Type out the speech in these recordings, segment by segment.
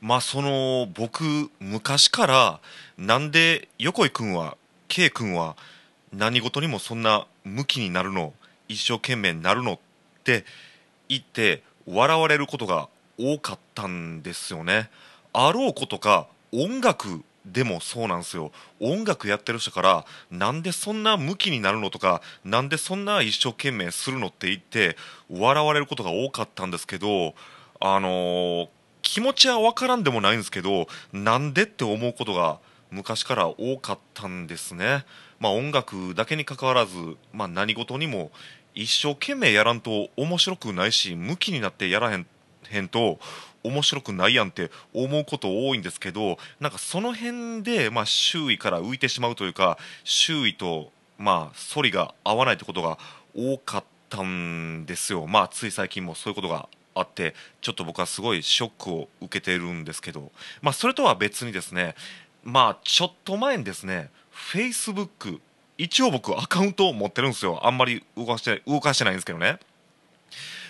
まあその僕昔からなんで横井君は K 君は何事にもそんな向きになるの一生懸命になるのって言って笑われることが多かったんですよね。あろうことか音楽でもそうなんですよ音楽やってる人からなんでそんな向きになるのとかなんでそんな一生懸命するのって言って笑われることが多かったんですけどあのー、気持ちは分からんでもないんですけどなんでって思うことが昔から多かったんですね。まあ、音楽だけにかかわらず、まあ、何事にも一生懸命やらんと面白くないし向きになってやらへんへんと面白くないやんって思うこと多いんですけどなんかその辺で、まあ、周囲から浮いてしまうというか周囲と、まあ、反りが合わないってことが多かったんですよ、まあ、つい最近もそういうことがあってちょっと僕はすごいショックを受けているんですけど、まあ、それとは別にですねまあちょっと前にですね Facebook 一応僕アカウントを持ってるんですよ。あんまり動かして動かしてないんですけどね。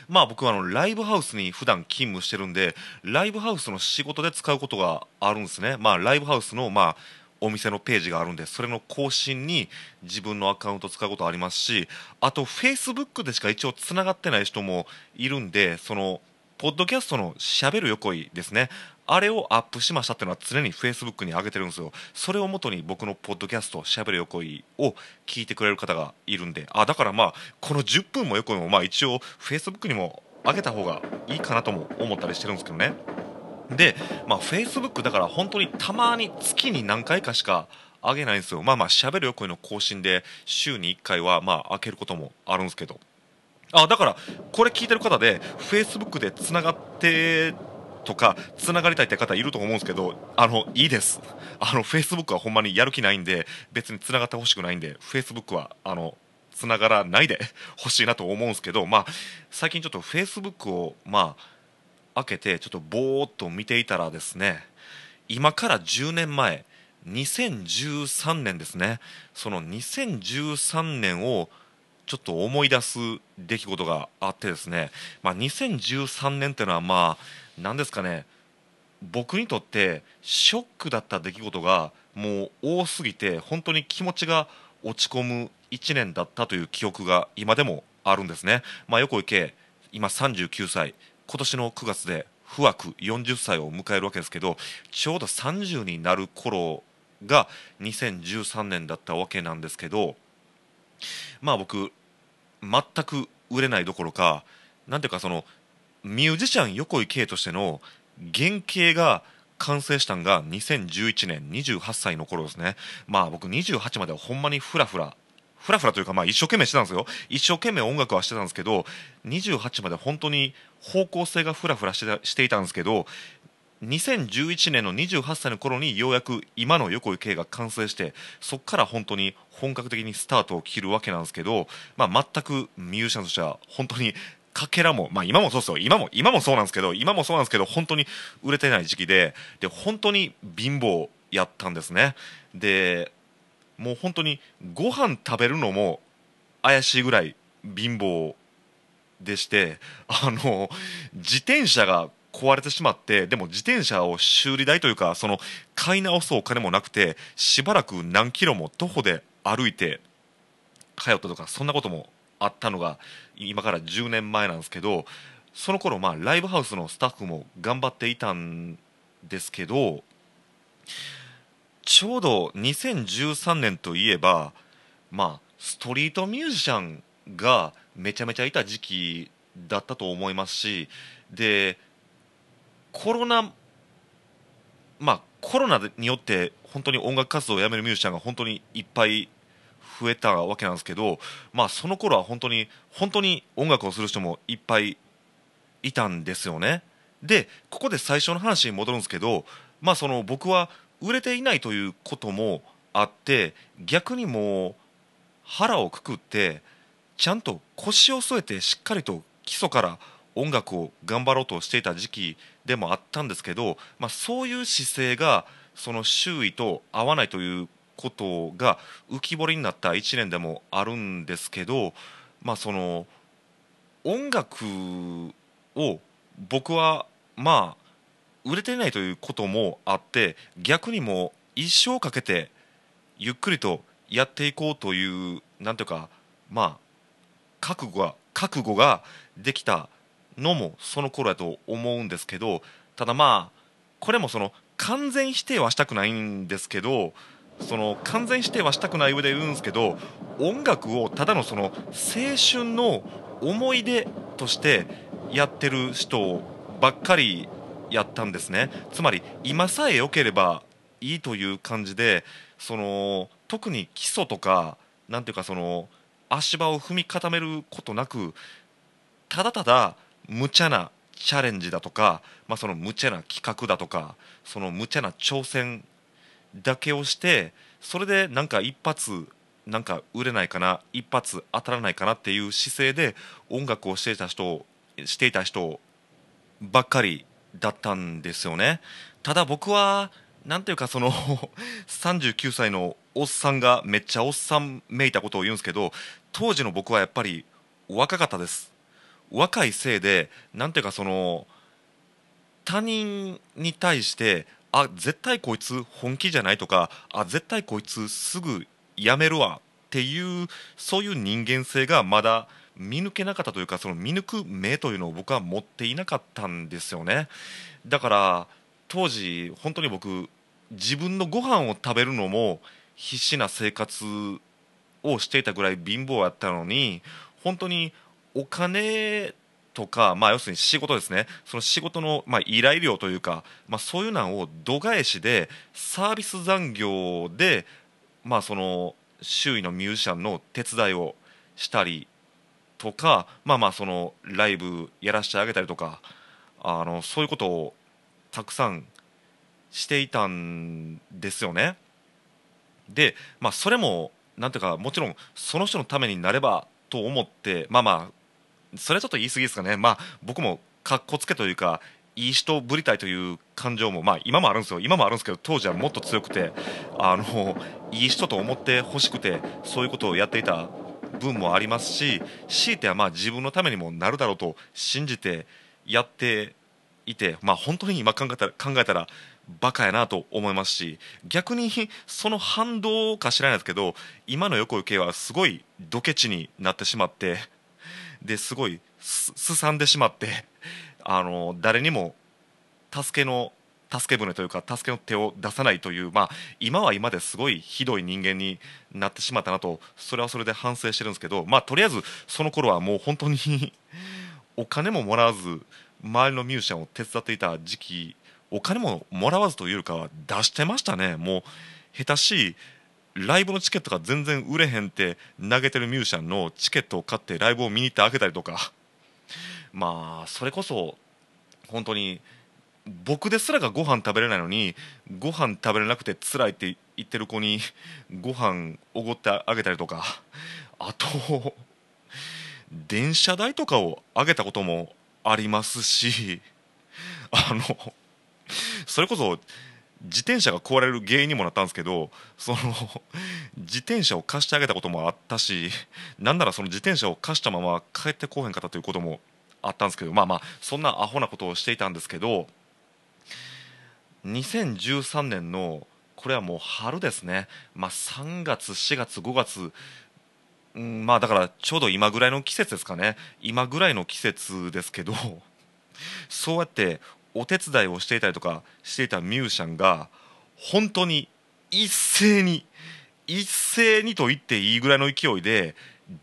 まあ僕はあのライブハウスに普段勤務してるんでライブハウスの仕事で使うことがあるんですね。まあライブハウスのまあお店のページがあるんでそれの更新に自分のアカウント使うことありますしあとフェイスブックでしか一応つながってない人もいるんでそのポッドキャストのしゃべる横井ですね。あれをアップしましたっていうのは常に Facebook に上げてるんですよ。それをもとに僕のポッドキャストしゃべる横井を聞いてくれる方がいるんで。あだからまあこの10分も横井もまあ一応 Facebook にも上げた方がいいかなとも思ったりしてるんですけどね。で、まあ、Facebook だから本当にたまに月に何回かしか上げないんですよ。まあまあしゃべる横井の更新で週に1回はまあ開けることもあるんですけど。あだからこれ聞いてる方で Facebook でつながってとかつながりたいって方いると思うんですけどあのいいです。あの Facebook はほんまにやる気ないんで別につながってほしくないんで Facebook はあのつながらないで ほしいなと思うんですけどまあ最近ちょっと Facebook をまあ開けてちょっとぼーっと見ていたらですね今から10年前2013年ですね。その2013年をちょっと思い出す出来事があってですね、まあ、2013年っていうのはまあ何ですかね僕にとってショックだった出来事がもう多すぎて本当に気持ちが落ち込む1年だったという記憶が今でもあるんですね、まあ、横行け今39歳。今年の9月で不惑40歳を迎えるわけですけどちょうど30になる頃が2013年だったわけなんですけどまあ僕全く売れないどころか何ていうかそのミュージシャン横井圭としての原型が完成したんが2011年28歳の頃ですね。まあ僕28まではほんまにフラフラフラフラというかまあ一生懸命してたんですよ。一生懸命音楽はしてたんですけど28まで本当に方向性がフラフラしてしていたんですけど2011年の28歳の頃にようやく今の横井圭が完成してそこから本当に本格的にスタートを切るわけなんですけど、まあ、全くミュージシャンとしては本当にかけらも、まあ、今もそうですよ。今も今もそうなんですけど今もそうなんですけど本当に売れてない時期でで本当に貧乏やったんですね。でもう本当にご飯食べるのも怪しいぐらい貧乏でしてあの自転車が壊れてしまってでも自転車を修理代というかその買い直すお金もなくてしばらく何キロも徒歩で歩いて通ったとかそんなこともあったのが今から10年前なんですけどその頃まあライブハウスのスタッフも頑張っていたんですけどちょうど2013年といえばまあストリートミュージシャンがめちゃめちゃいた時期だったと思いますしでコロナまあコロナによって本当に音楽活動をやめるミュージシャンが本当にいっぱい増えたわけなんですけど、まあ、その頃は本当に本当に音楽をする人もいっぱいいたんですよね。でここで最初の話に戻るんですけど、まあ、その僕は売れていないということもあって逆にもう腹をくくってちゃんと腰を据えてしっかりと基礎から音楽を頑張ろうとしていた時期でもあったんですけど、まあ、そういう姿勢がその周囲と合わないということが浮き彫りになった1年でもあるんですけど、まあ、その音楽を僕はまあ売れてないということもあって逆にも一生かけてゆっくりとやっていこうというなんていうかまあ覚悟が覚悟ができたのもその頃やと思うんですけどただまあこれもその完全否定はしたくないんですけどその完全否定はしたくない上で言うんですけど音楽をただのその青春の思い出としてやってる人ばっかりやったんですね。つまり今さえ良ければいいという感じでその特に基礎とかなんていうかその足場を踏み固めることなくただただ無茶なチャレンジだとか、まあ、その無茶な企画だとかその無茶な挑戦だけをしてそれでなんか一発なんか売れないかな一発当たらないかなっていう姿勢で音楽をしていた人していた人ばっかりだったんですよね。ただ僕はなんていうかその 39歳のおっさんがめっちゃおっさんめいたことを言うんですけど当時の僕はやっぱり若かったです。若いせいでなんていうかその他人に対してあ絶対こいつ本気じゃないとかあ絶対こいつすぐやめるわっていうそういう人間性がまだ見抜けなかったというかその見抜く目というのを僕は持っていなかったんですよね。だから当時本当に僕自分のご飯を食べるのも必死な生活をしていたぐらい貧乏やったのに本当にお金とか、まあ、要するに仕事ですね。その仕事の、まあ、依頼料というか、まあ、そういうのを度外視でサービス残業で、まあ、その周囲のミュージシャンの手伝いをしたりとか、まあ、まあそのライブやらせてあげたりとかあのそういうことをたくさんしていたんですよね。で、まあ、それもなんていうかもちろんその人のためになればと思ってまあまあそれはちょっと言い過ぎですかね、まあ、僕もかっこつけというかいい人ぶりたいという感情も、まあ、今もあるんですよ今もあるんですけど当時はもっと強くてあのいい人と思ってほしくてそういうことをやっていた分もありますし強いてはまあ自分のためにもなるだろうと信じてやっていて、まあ、本当に今考えたら考えたらバカやなと思いますし逆にその反動か知らないですけど今の横行けはすごいドケチになってしまってですごいすさんでしまってあの誰にも助けの助け舟というか助けの手を出さないという、まあ、今は今ですごいひどい人間になってしまったなとそれはそれで反省してるんですけど、まあ、とりあえずその頃はもう本当に お金ももらわず周りのミュージシャンを手伝っていた時期お金ももらわずというよりかは出してましたね。もう下手しいライブのチケットが全然売れへんって投げてるミュージシャンのチケットを買ってライブを見に行ってあげたりとか。まあそれこそ本当に僕ですらがご飯食べれないのにご飯食べれなくて辛いって言ってる子にご飯おごってあげたりとかあと電車代とかをあげたこともありますしあのそれこそ自転車が壊れる原因にもなったんですけどその自転車を貸してあげたこともあったしなんならその自転車を貸したまま帰ってこへんかったということもあったんですけどまあまあそんなアホなことをしていたんですけど2013年のこれはもう春ですね、まあ、3月4月5月うん、まあだからちょうど今ぐらいの季節ですかね。今ぐらいの季節ですけどそうやってお手伝いをしていたりとかしていたミュージシャンが本当に一斉に一斉にと言っていいぐらいの勢いで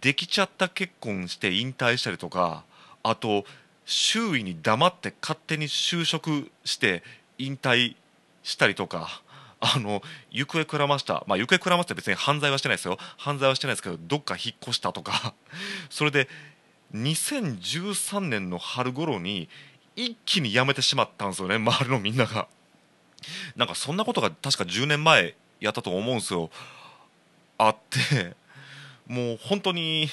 できちゃった結婚して引退したりとかあと周囲に黙って勝手に就職して引退したりとか あの行方くらました、まあ、行方くらまして別に犯罪はしてないですよ。犯罪はしてないですけどどっか引っ越したとか。それで2013年の春頃に一気に辞めてしまったんですよね 周りのみんなが。なんかそんなことが確か10年前やったと思うんですよ。あってもう本当に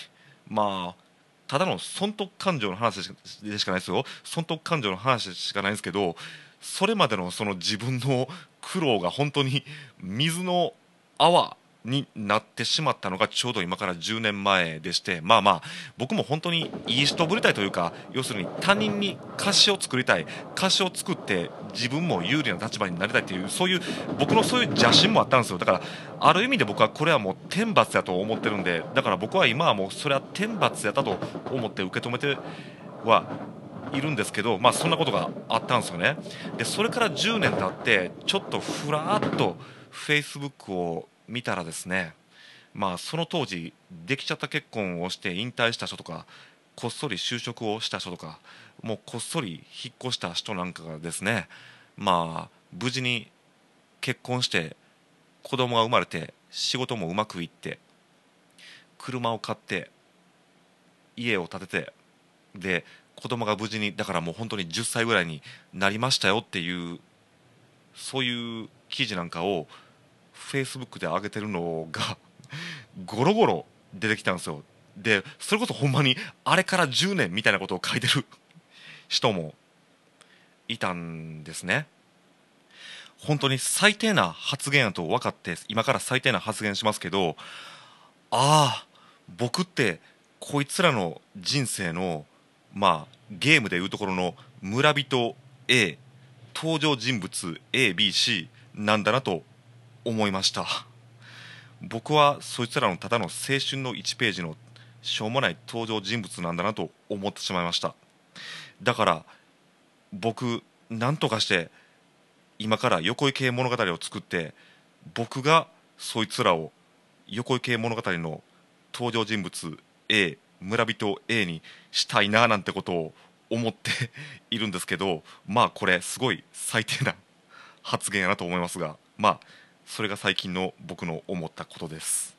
まあただの損得感情の話でしかないですよ。損得感情の話しかないんですけどそれまでのその自分の苦労が本当に水の泡になってしまったのがちょうど今から10年前でしてまあまあ僕も本当にいい人ぶりたいというか要するに他人に歌詞を作りたい歌詞を作って自分も有利な立場になりたいっていうそういう僕のそういう邪心もあったんですよ。だからある意味で僕はこれはもう天罰やと思ってるんでだから僕は今はもうそれは天罰やったと思って受け止めてはいるんですけど、まあ、そんなことがあったんですよね。でそれから10年経ってちょっとふらっとフェイスブックを見たらですねまあその当時できちゃった結婚をして引退した人とかこっそり就職をした人とかもうこっそり引っ越した人なんかがですねまあ無事に結婚して子供が生まれて仕事もうまくいって車を買って家を建ててで子供が無事にだからもう本当に10歳ぐらいになりましたよっていうそういう記事なんかをフェイスブックで上げてるのがゴロゴロ出てきたんですよ。でそれこそほんまにあれから10年みたいなことを書いてる人もいたんですね。本当に最低な発言やと分かって今から最低な発言しますけどああ僕ってこいつらの人生のまあゲームでいうところの村人 A 登場人物 ABC なんだなと思いました。僕はそいつらのただの青春の1ページのしょうもない登場人物なんだなと思ってしまいました。だから僕何とかして今から横井系物語を作って僕がそいつらを横井系物語の登場人物 A 村人 A にしたいななんてことを思っているんですけどまあこれすごい最低な発言やなと思いますがまあそれが最近の僕の思ったことです。